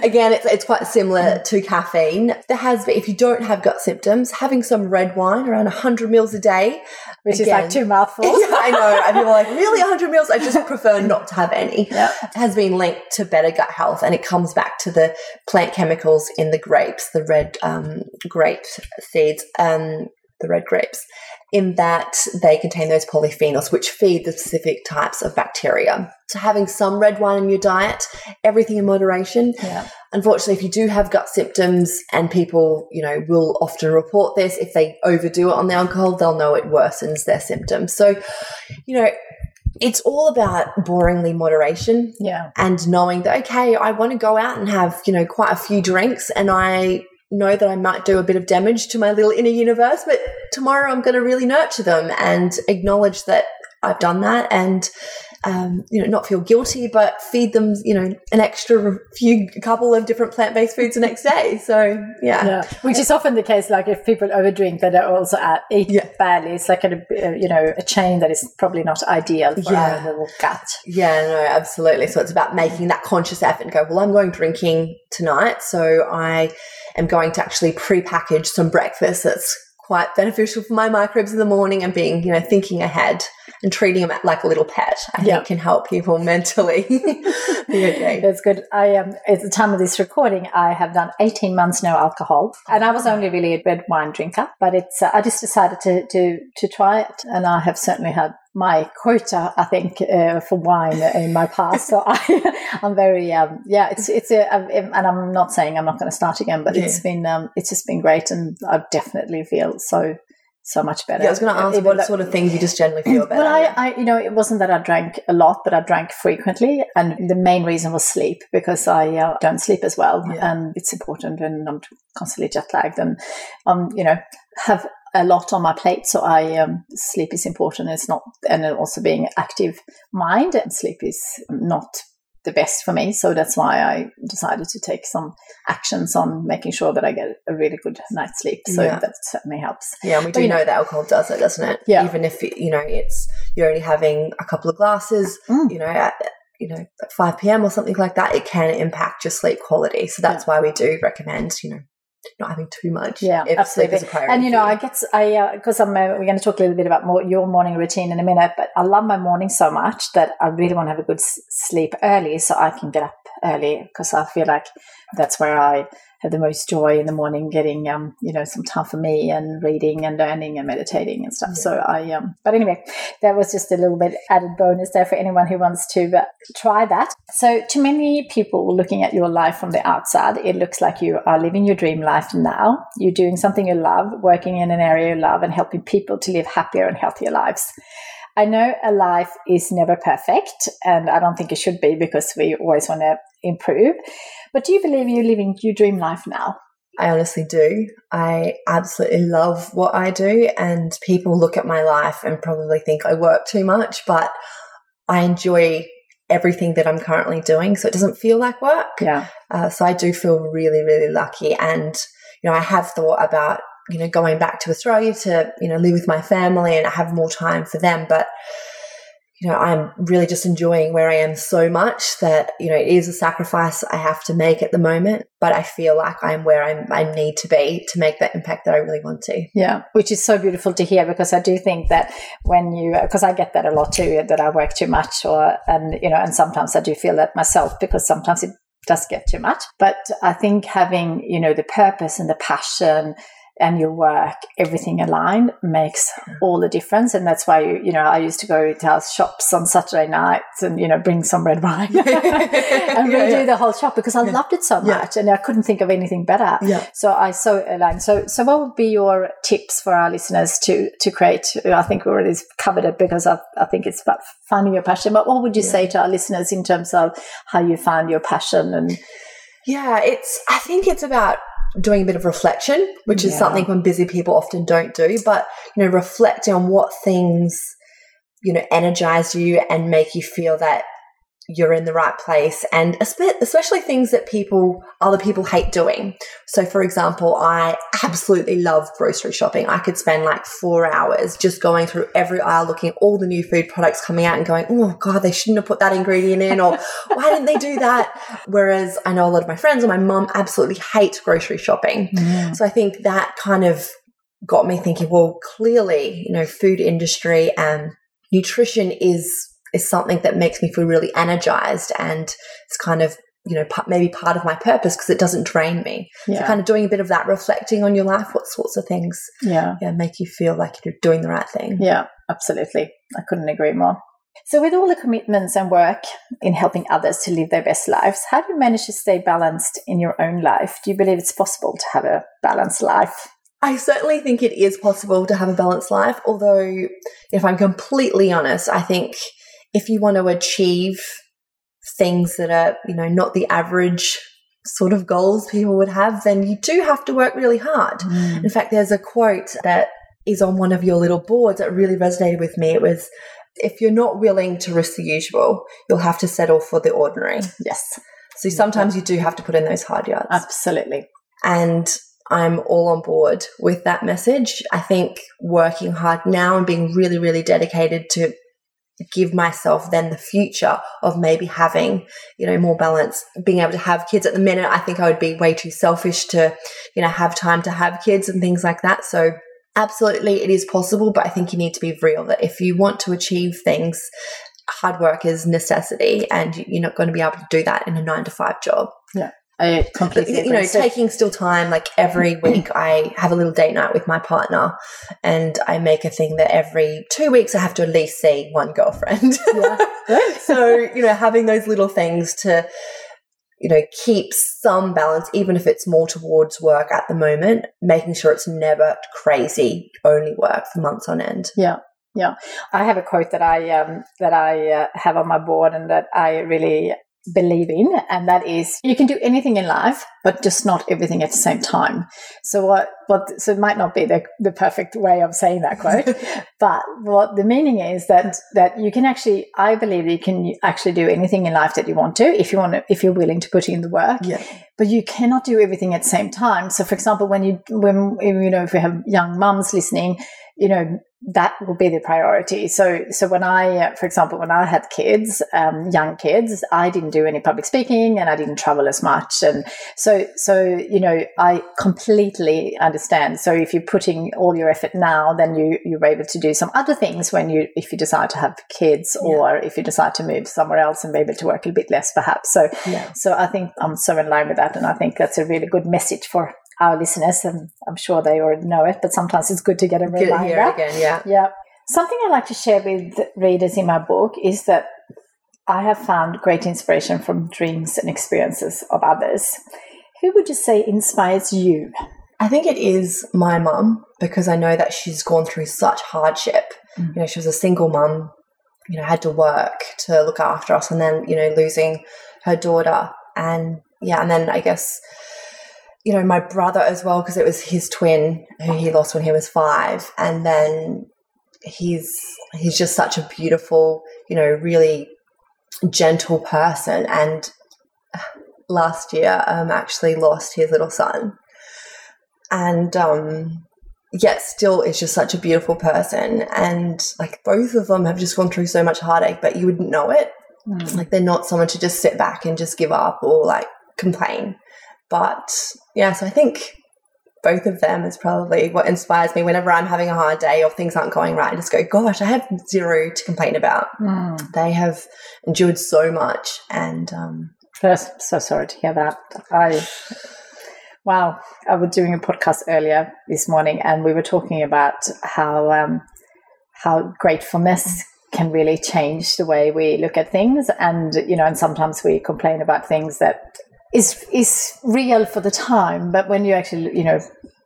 again, it's, it's quite similar to caffeine. There has been, if you don't have gut symptoms, having some red wine around 100 mils a day, which again, is like two mouthfuls. [laughs] I know. And people are like, really 100 mils? I just prefer not to have any. Yep. Has been linked to better gut health. And it comes back to the plant chemicals in the grapes, the red um, grape seeds, um, the red grapes, in that they contain those polyphenols, which feed the specific types of bacteria. So having some red wine in your diet, everything in moderation. Yeah. Unfortunately, if you do have gut symptoms and people, you know, will often report this, if they overdo it on the alcohol, they'll know it worsens their symptoms. So, you know, it's all about boringly moderation. Yeah. And knowing that, okay, I want to go out and have, you know, quite a few drinks and I know that I might do a bit of damage to my little inner universe, but tomorrow I'm going to really nurture them and acknowledge that I've done that and um, you know, not feel guilty, but feed them, you know, an extra few couple of different plant based foods the next day. So yeah. yeah. which is often the case. Like if people overdrink, they don't also eat yeah. badly. It's like a you know a chain that is probably not ideal for yeah. our little gut. Yeah, no, absolutely. So it's about making that conscious effort and go. Well, I'm going drinking tonight, so I am going to actually pre-package some breakfast that's quite beneficial for my microbes in the morning and being, you know, thinking ahead and treating them like a little pet, I yep. think can help people [laughs] mentally [laughs] be okay. That's good. I um, at the time of this recording, I have done 18 months no alcohol and I was only really a red wine drinker, but it's, uh, I just decided to, to, to try it and I have certainly had my quota, I think, uh, for wine in my past. So I, [laughs] I'm very, um, yeah, it's, it's a, and I'm not saying I'm not going to start again, but yeah. it's been, um, it's just been great. And I definitely feel so, so much better. Yeah, I was going to ask what sort of things you just generally feel better. Well, I, I, you know, it wasn't that I drank a lot, but I drank frequently. And the main reason was sleep because I uh, don't sleep as well. Yeah. And it's important and I'm constantly jet lagged and, um, you know, have a lot on my plate. So I um, sleep is important. It's not, and also being active mind and sleep is not the best for me. So that's why I decided to take some actions on making sure that I get a really good night's sleep. So yeah. that certainly helps. Yeah, and we do but, know, know that alcohol does it, doesn't it? Yeah. Even if you know it's you're only having a couple of glasses, mm. you know, at, you know, at 5 p.m. or something like that, it can impact your sleep quality. So that's yeah. why we do recommend, you know, not having too much. Yeah, absolutely. and you know, I get I because uh, I'm uh, we're going to talk a little bit about more your morning routine in a minute, but I love my morning so much that I really want to have a good s- sleep early so I can get up early because I feel like that's where I have the most joy in the morning getting um you know some time for me and reading and learning and meditating and stuff. Yeah. so i um but anyway that was just a little bit added bonus there for anyone who wants to uh, try that. So to many people looking at your life from the outside it looks like you are living your dream life now. You're doing something you love working in an area you love and helping people to live happier and healthier lives. I know a life is never perfect, and I don't think it should be because we always want to improve. But do you believe you're living your dream life now? I honestly do. I absolutely love what I do, and people look at my life and probably think I work too much, but I enjoy everything that I'm currently doing. So it doesn't feel like work. Yeah. Uh, so I do feel really, really lucky. And, you know, I have thought about, you know, going back to Australia to, you know, live with my family and have more time for them. But you know, I'm really just enjoying where I am so much that, you know, it is a sacrifice I have to make at the moment, but I feel like I'm where I'm, I need to be to make that impact that I really want to. Yeah, which is so beautiful to hear because I do think that when you, because I get that a lot too, that I work too much or, and, you know, and sometimes I do feel that myself because sometimes it does get too much. But I think having, you know, the purpose and the passion, and your work, everything aligned makes all the difference. And that's why, you, you know, I used to go to our shops on Saturday nights and, you know, bring some red wine [laughs] and redo yeah, yeah. the whole shop because I yeah. loved it so much and I couldn't think of anything better. So I so aligned. So, so what would be your tips for our listeners to, to create? I think we already covered it because I, I think it's about finding your passion, but what would you say to our listeners in terms of how you found your passion and, yeah, it's, I think it's about doing a bit of reflection, which is yeah. something when busy people often don't do, but, you know, reflecting on what things, you know, energize you and make you feel that you're in the right place and especially things that people other people hate doing. So for example i absolutely love grocery shopping. I could spend like four hours just going through every aisle looking at all the new food products coming out and going oh god they shouldn't have put that ingredient in or [laughs] why didn't they do that? Whereas i know a lot of my friends and my mum absolutely hate grocery shopping. Mm. so i think that kind of got me thinking well clearly you know food industry and nutrition is is something that makes me feel really energized and it's kind of you know maybe part of my purpose because it doesn't drain me. Yeah. so kind of doing a bit of that reflecting on your life what sorts of things yeah. yeah make you feel like you're doing the right thing. Yeah absolutely. I couldn't agree more. So with all the commitments and work in helping others to live their best lives how do you manage to stay balanced in your own life? Do you believe it's possible to have a balanced life? I certainly think it is possible to have a balanced life, although, if I'm completely honest, I think if you want to achieve things that are, you know, not the average sort of goals people would have, then you do have to work really hard. Mm. In fact, there's a quote that is on one of your little boards that really resonated with me. It was if you're not willing to risk the usual, you'll have to settle for the ordinary. Yes. So sometimes you do have to put in those hard yards. Absolutely. And I'm all on board with that message. I think working hard now and being really, really dedicated to give myself then the future of maybe having, you know, more balance, being able to have kids at the minute. I think I would be way too selfish to, you know, have time to have kids and things like that. So absolutely it is possible, but I think you need to be real that if you want to achieve things, hard work is necessity and you're not going to be able to do that in a nine to five job. Yeah. I completely you know, taking still time. Like every [clears throat] week, I have a little date night with my partner, and I make a thing that every two weeks I have to at least see one girlfriend. Yeah. [laughs] so you know, having those little things to you know keep some balance, even if it's more towards work at the moment, making sure it's never crazy only work for months on end. Yeah. Yeah, I have a quote that I um, that I uh, have on my board and that I really believe in, and that is you can do anything in life, but just not everything at the same time. So what what so it might not be the, the perfect way of saying that quote, [laughs] but what the meaning is that that you can actually I believe you can actually do anything in life that you want to if you want to if you're willing to put in the work. Yeah. But you cannot do everything at the same time. So for example, when you when you know if we have young mums listening, you know that will be the priority. So, so when I, uh, for example, when I had kids, um, young kids, I didn't do any public speaking and I didn't travel as much. And so, so, you know, I completely understand. So if you're putting all your effort now, then you, you're able to do some other things when you, if you decide to have kids yeah. or if you decide to move somewhere else and be able to work a bit less perhaps. So, yeah. so I think I'm so in line with that. And I think that's a really good message for our listeners, and I'm sure they already know it, but sometimes it's good to get a reminder. It again, yeah. Yeah. Something I like to share with readers in my book is that I have found great inspiration from dreams and experiences of others. Who would you say inspires you? I think it is my mum because I know that she's gone through such hardship. Mm. You know, she was a single mum, you know, had to work to look after us and then, you know, losing her daughter. And yeah, and then I guess you know, my brother as well, because it was his twin who he lost when he was five. And then he's he's just such a beautiful, you know, really gentle person. And last year, um, actually lost his little son. And um, yet still is just such a beautiful person. And like both of them have just gone through so much heartache, but you wouldn't know it. Mm. Like they're not someone to just sit back and just give up or like complain. But yeah, so I think both of them is probably what inspires me whenever I'm having a hard day or things aren't going right. I just go, gosh, I have zero to complain about. Mm. They have endured so much. And um, first, so sorry to hear that. I, wow, I was doing a podcast earlier this morning and we were talking about how, um, how gratefulness can really change the way we look at things. And, you know, and sometimes we complain about things that is is real for the time, but when you actually you know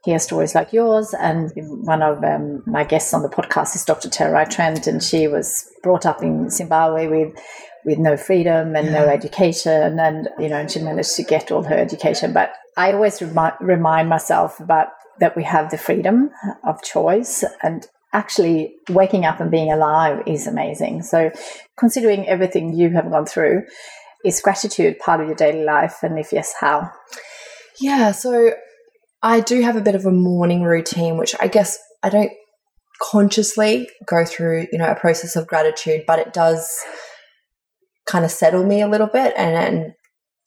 hear stories like yours, and one of um, my guests on the podcast is Dr. Tererai Trent, and she was brought up in Zimbabwe with with no freedom and yeah. no education, and you know, and she managed to get all her education. But I always remi- remind myself about that we have the freedom of choice and actually waking up and being alive is amazing. So, considering everything you have gone through, is gratitude part of your daily life? And if yes, how? Yeah, so I do have a bit of a morning routine, which I guess I don't consciously go through, you know, a process of gratitude, but it does kind of settle me a little bit and, and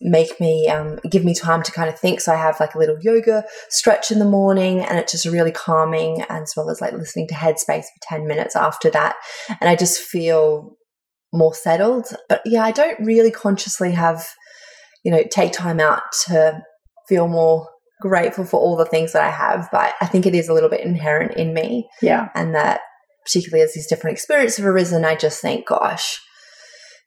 make me um, give me time to kind of think. So I have like a little yoga stretch in the morning, and it's just really calming, as well as like listening to Headspace for ten minutes after that, and I just feel more settled. But yeah, I don't really consciously have, you know, take time out to feel more grateful for all the things that I have. But I think it is a little bit inherent in me. Yeah. And that particularly as these different experiences have arisen, I just think, gosh,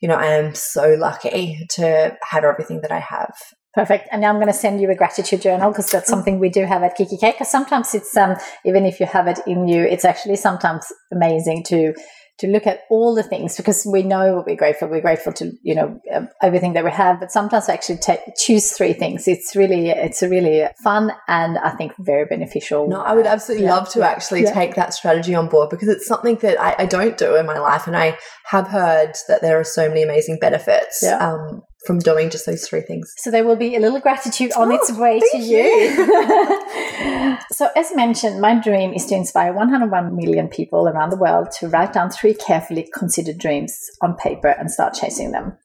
you know, I am so lucky to have everything that I have. Perfect. And now I'm going to send you a gratitude journal because that's mm. something we do have at kikki.K. Because sometimes it's um, even if you have it in you, it's actually sometimes amazing to to look at all the things because we know what we're grateful. We're grateful to you know um, everything that we have, but sometimes I actually take, choose three things. It's really it's a really fun and I think very beneficial. No, I would absolutely yeah. love to actually yeah. take that strategy on board because it's something that I, I, don't do in my life, and I have heard that there are so many amazing benefits. Yeah. Um, from doing just those three things. So there will be a little gratitude on oh, its way to you. you. [laughs] so as mentioned, my dream is to inspire 101 million people around the world to write down three carefully considered dreams on paper and start chasing them.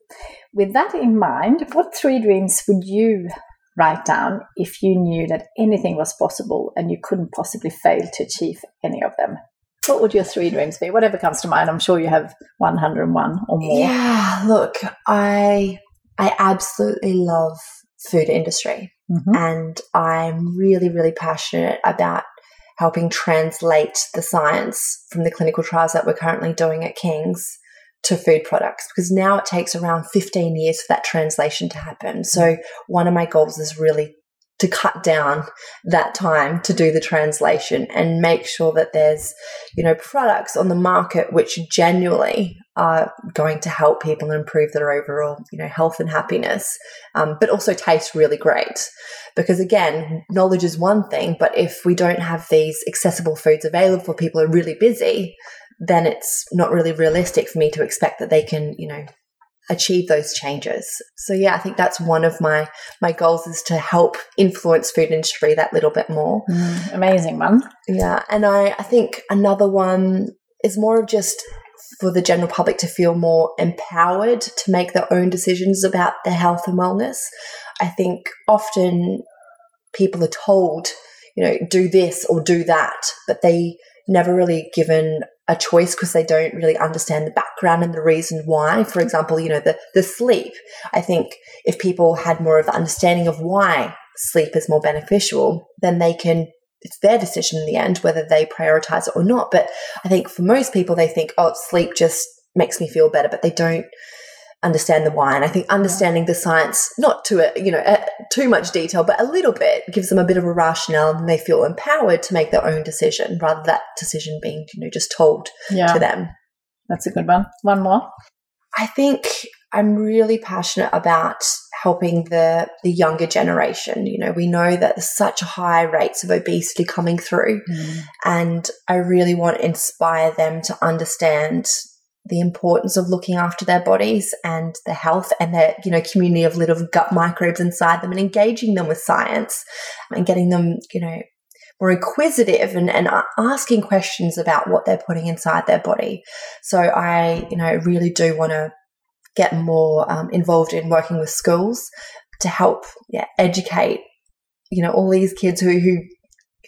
With that in mind, what three dreams would you write down if you knew that anything was possible and you couldn't possibly fail to achieve any of them? What would your three dreams be? Whatever comes to mind. I'm sure you have 101 or more. Yeah, look, I I absolutely love food industry mm-hmm. and I'm really, really passionate about helping translate the science from the clinical trials that we're currently doing at King's to food products because now it takes around 15 years for that translation to happen. So mm-hmm. one of my goals is really to cut down that time to do the translation and make sure that there's, you know, products on the market which genuinely are going to help people improve their overall, you know, health and happiness, um, but also taste really great. Because again, knowledge is one thing, but if we don't have these accessible foods available for people who are really busy, then it's not really realistic for me to expect that they can, you know, achieve those changes. So yeah, I think that's one of my my goals is to help influence food industry that little bit more. Mm, amazing one. Yeah, and I I think another one is more of just for the general public to feel more empowered to make their own decisions about their health and wellness. I think often people are told, you know, do this or do that, but they never really given a choice because they don't really understand the background and the reason why. For example, you know, the, the sleep. I think if people had more of the understanding of why sleep is more beneficial, then they can, it's their decision in the end whether they prioritize it or not. But I think for most people, they think, oh, sleep just makes me feel better, but they don't understand the why. And I think understanding the science, not to a, you know a, too much detail, but a little bit, gives them a bit of a rationale, and they feel empowered to make their own decision rather that decision being you know just told yeah. to them. That's a good one. One more. I think I'm really passionate about helping the the younger generation. You know, we know that there's such high rates of obesity coming through, mm. and I really want to inspire them to understand the importance of looking after their bodies and their health and their you know community of little gut microbes inside them and engaging them with science and getting them you know more inquisitive and, and asking questions about what they're putting inside their body. So i you know really do want to get more um, involved in working with schools to help yeah, educate you know all these kids who who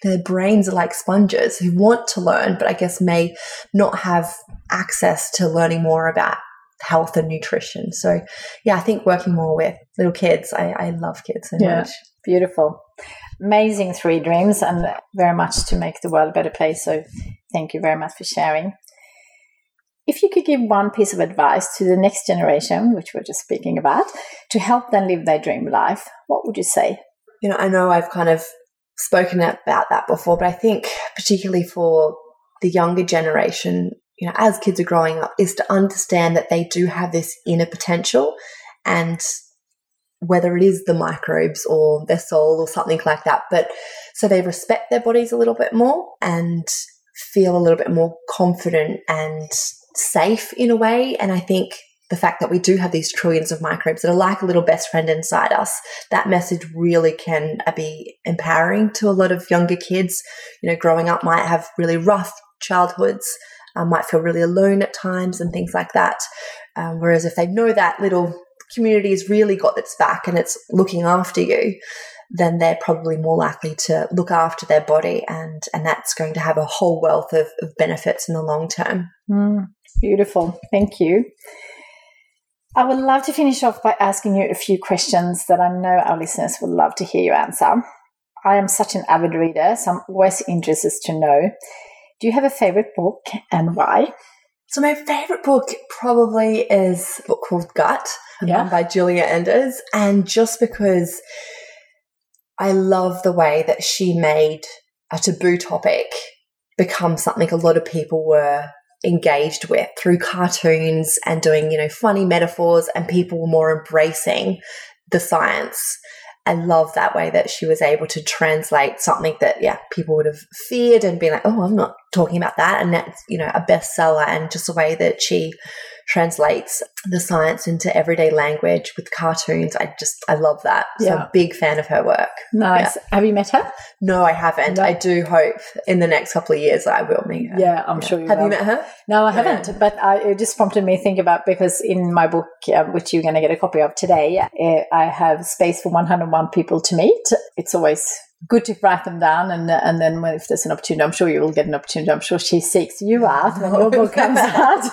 their brains are like sponges who want to learn, but I guess may not have access to learning more about health and nutrition. So, yeah, I think working more with little kids, I, I love kids so yeah, much. Beautiful. Amazing three dreams and very much to make the world a better place. So, thank you very much for sharing. If you could give one piece of advice to the next generation, which we're just speaking about, to help them live their dream life, what would you say? You know, I know I've kind of spoken about that before, but I think particularly for the younger generation, you know, as kids are growing up, is to understand that they do have this inner potential and whether it is the microbes or their soul or something like that. But so they respect their bodies a little bit more and feel a little bit more confident and safe in a way. And I think the fact that we do have these trillions of microbes that are like a little best friend inside us, that message really can uh, be empowering to a lot of younger kids. You know, growing up might have really rough childhoods, um, might feel really alone at times and things like that. Um, whereas if they know that little community has really got its back and it's looking after you, then they're probably more likely to look after their body and, and that's going to have a whole wealth of, of benefits in the long term. Mm, beautiful. Thank you. I would love to finish off by asking you a few questions that I know our listeners would love to hear you answer. I am such an avid reader, so I'm always interested to know do you have a favorite book and why? So, my favorite book probably is a book called Gut yeah. um, by Giulia Enders. And just because I love the way that she made a taboo topic become something a lot of people were engaged with through cartoons and doing, you know, funny metaphors and people were more embracing the science. I love that way that she was able to translate something that, yeah, people would have feared and been like, oh, I'm not talking about that. And that's, you know, a bestseller and just the way that she translates the science into everyday language with cartoons. I just, I love that. So Yeah. I'm a big fan of her work. Nice. Have you met her? No, I haven't. No. I do hope in the next couple of years I will meet her. Yeah, I'm sure you Have will. you met her? No, I Yeah. haven't. But I, it just prompted me to think about because in my book, uh, which you're going to get a copy of today, uh, I have space for 101 people to meet. It's always good to write them down, and and then when, if there's an opportunity, I'm sure you will get an opportunity. I'm sure she seeks you out when your [laughs] book comes out.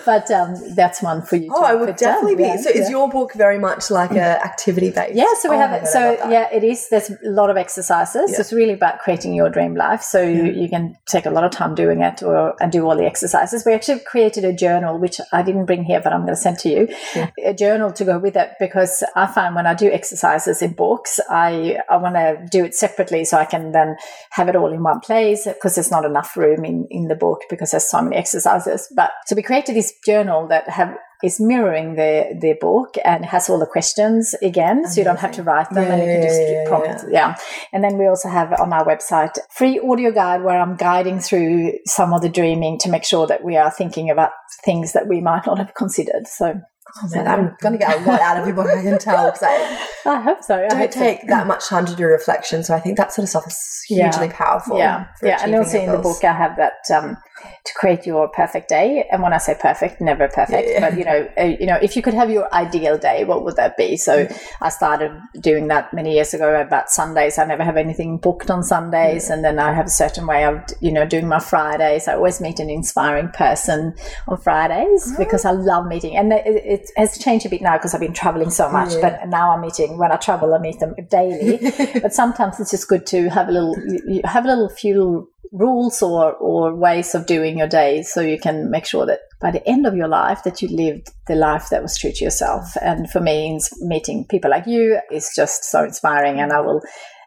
[laughs] but um, that's one for you. Oh, to I would put down. definitely be. Yeah, so is your book very much like a [clears throat] activity based? Yeah, so we Oh have it. So yeah, it is. There's a lot of exercises. Yeah. It's really about creating your dream life. So you, you can take a lot of time doing it, or and do all the exercises. We actually created a journal, which I didn't bring here, but I'm going to send to you. Yeah. A journal to go with it because I find when I do exercises in books, I I want to do it separately so I can then have it all in one place because there's not enough room in in the book because there's so many exercises. But so we created this journal that have is mirroring the the book and has all the questions again, so you don't have to write them Yeah, and you can just yeah, yeah. Yeah. And then we also have on our website free audio guide where I'm guiding through some of the dreaming to make sure that we are thinking about things that we might not have considered. So Oh, I'm going to get a lot out of your book, I can tell, because I [laughs] I hope so. I don't hope so. take that much time to do reflection. So I think that sort of stuff is Yeah. hugely powerful. Yeah, yeah, and also in the book I have that um, to create your perfect day. And when I say perfect, never perfect, Yeah. but you know, uh, you know, if you could have your ideal day, what would that be? So I started doing that many years ago about Sundays. I never have anything booked on Sundays, and then I have a certain way of you know doing my Fridays. I always meet an inspiring person on Fridays because I love meeting, and it, it has changed a bit now because I've been traveling so much. Yeah. But now I'm meeting when I travel, I meet them daily [laughs] but sometimes it's just good to have a little have a little few rules or or ways of doing your days so you can make sure that by the end of your life that you lived the life that was true to yourself. And for me meeting people like you is just so inspiring and i will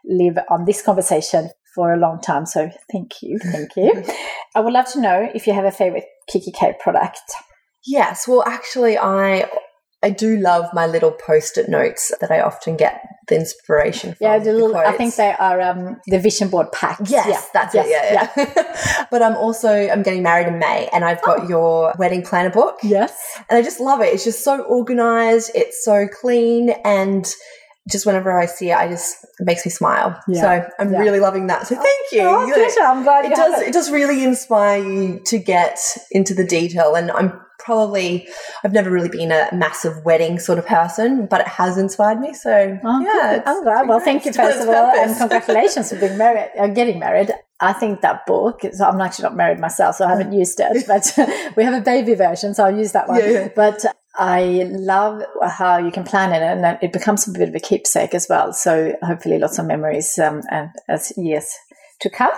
live on this conversation for a long time. So thank you thank you. [laughs] I would love to know if you have a favorite kikki.K product. Yes, well, actually, I I do love my little post-it notes that I often get the inspiration from. yeah the little i think they are um, the vision board packs Yes, yeah, that's yes, it. Yeah, yeah. [laughs] but I'm also I'm getting married in May, and I've got your wedding planner book, yes and I just love it. It's just so organized. It's so clean, and just whenever I see it, I just it makes me smile. Yeah. So I'm Yeah. really loving that. So thank you. Oh, You know. I'm glad it does it does really inspire you to get into the detail and i'm probably i've never really been a massive wedding sort of person but it has inspired me so Oh, yeah I'm glad. Well, it's thank you first of all, and congratulations for being married, uh, getting married. I think that book. So I'm actually not married myself, so I haven't used it. But [laughs] we have a baby version, so I'll use that one. Yeah, yeah. But I love how you can plan it, and it becomes a bit of a keepsake as well. So hopefully, lots of memories um, and as years to come.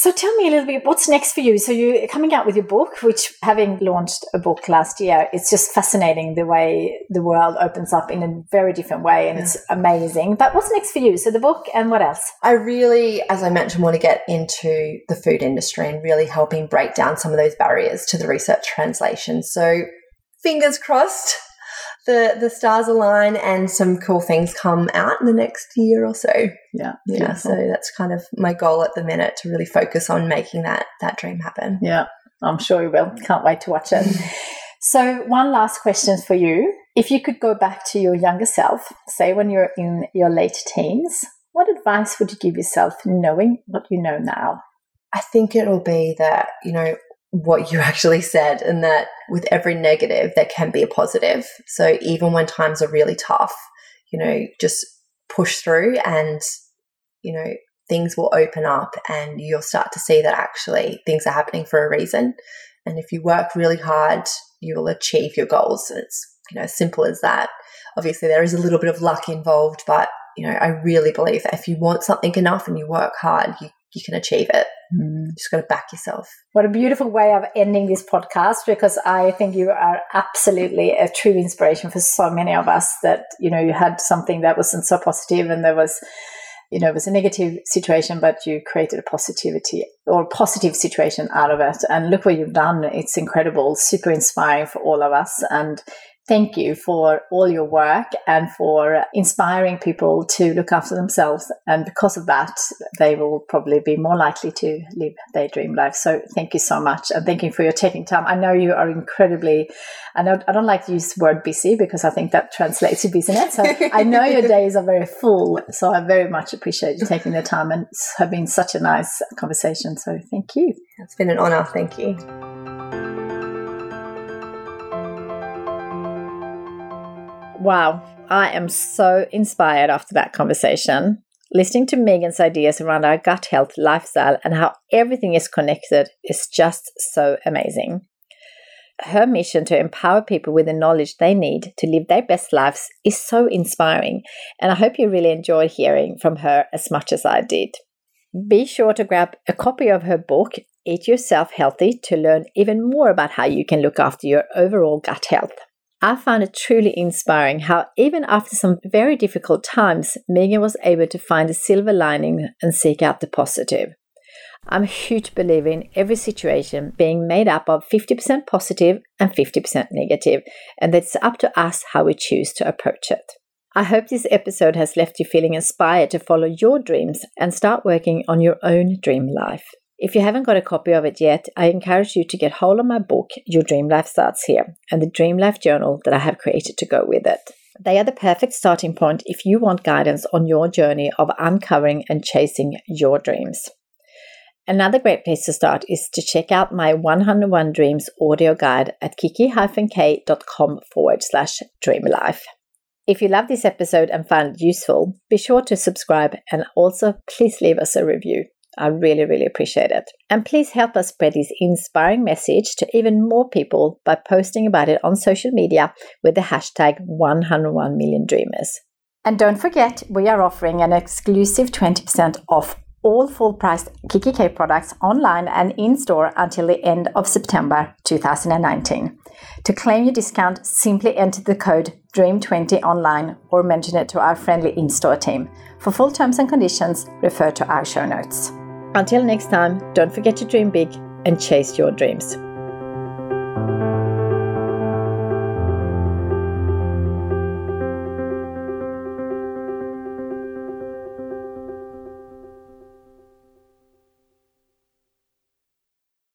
So tell me a little bit, what's next for you? So you're coming out with your book, which having launched a book last year, it's just fascinating the way the world opens up in a very different way and it's amazing. But what's next for you? So the book and what else? i really as i mentioned want to get into the food industry and really helping break down some of those barriers to the research translation so fingers crossed the the stars align and some cool things come out in the next year or so Yeah. yeah so that's kind of my goal at the minute to really focus on making that that dream happen Yeah, I'm sure you will. Can't wait to watch it. [laughs] so, one last question for you. If you could go back to your younger self, say when you're in your late teens, what advice would you give yourself knowing what you know now? i think it'll be that you know what you [laughs] actually said and that with every negative there can be a positive. So even when times are really tough you know just push through and you know things will open up and you'll start to see that actually things are happening for a reason. And if you work really hard you will achieve your goals. It's you know simple as that. Obviously there is a little bit of luck involved but you know i really believe that if you want something enough and you work hard you you can achieve it you just got to back yourself What a beautiful way of ending this podcast because I think you are absolutely a true inspiration for so many of us that, you know, you had something that wasn't so positive and there was you know, it was a negative situation, but you created a positivity or a positive situation out of it. And look what you've done. It's incredible, super inspiring for all of us. And thank you for all your work and for inspiring people to look after themselves. And because of that, they will probably be more likely to live their dream life. So thank you so much. And thank you for your taking time. I know you are incredibly, I know I don't like to use the word busy because I think that translates to business. So I know your [laughs] days are very full. So I very much appreciate you taking the time and it's been such a nice conversation. So thank you. It's been an honor. Thank you. Wow, I am so inspired after that conversation. Listening to Megan's ideas around our gut health lifestyle and how everything is connected is just so amazing. Her mission to empower people with the knowledge they need to live their best lives is so inspiring, and I hope you really enjoyed hearing from her as much as I did. Be sure to grab a copy of her book, Eat Yourself Healthy, to learn even more about how you can look after your overall gut health. I found it truly inspiring how, even after some very difficult times, Megan was able to find a silver lining and seek out the positive. I'm a huge believer in every situation being made up of 50% positive and 50% negative, and that it's up to us how we choose to approach it. I hope this episode has left you feeling inspired to follow your dreams and start working on your own dream life. If you haven't got a copy of it yet, I encourage you to get hold of my book, Your Dream Life Starts Here, and the Dream Life Journal that I have created to go with it. They are the perfect starting point if you want guidance on your journey of uncovering and chasing your dreams. Another great place to start is to check out my 101 Dreams audio guide at kikki-k.com forward slash dreamlife. If you love this episode and found it useful, be sure to subscribe and also please leave us a review. I really, really appreciate it. And please help us spread this inspiring message to even more people by posting about it on social media with the hashtag 101 million dreamers. And don't forget, we are offering an exclusive 20% off all full priced kikki.K products online and in store until the end of September 2019. To claim your discount, simply enter the code DREAM20 online or mention it to our friendly in store team. For full terms and conditions, refer to our show notes. Until next time, don't forget to dream big and chase your dreams.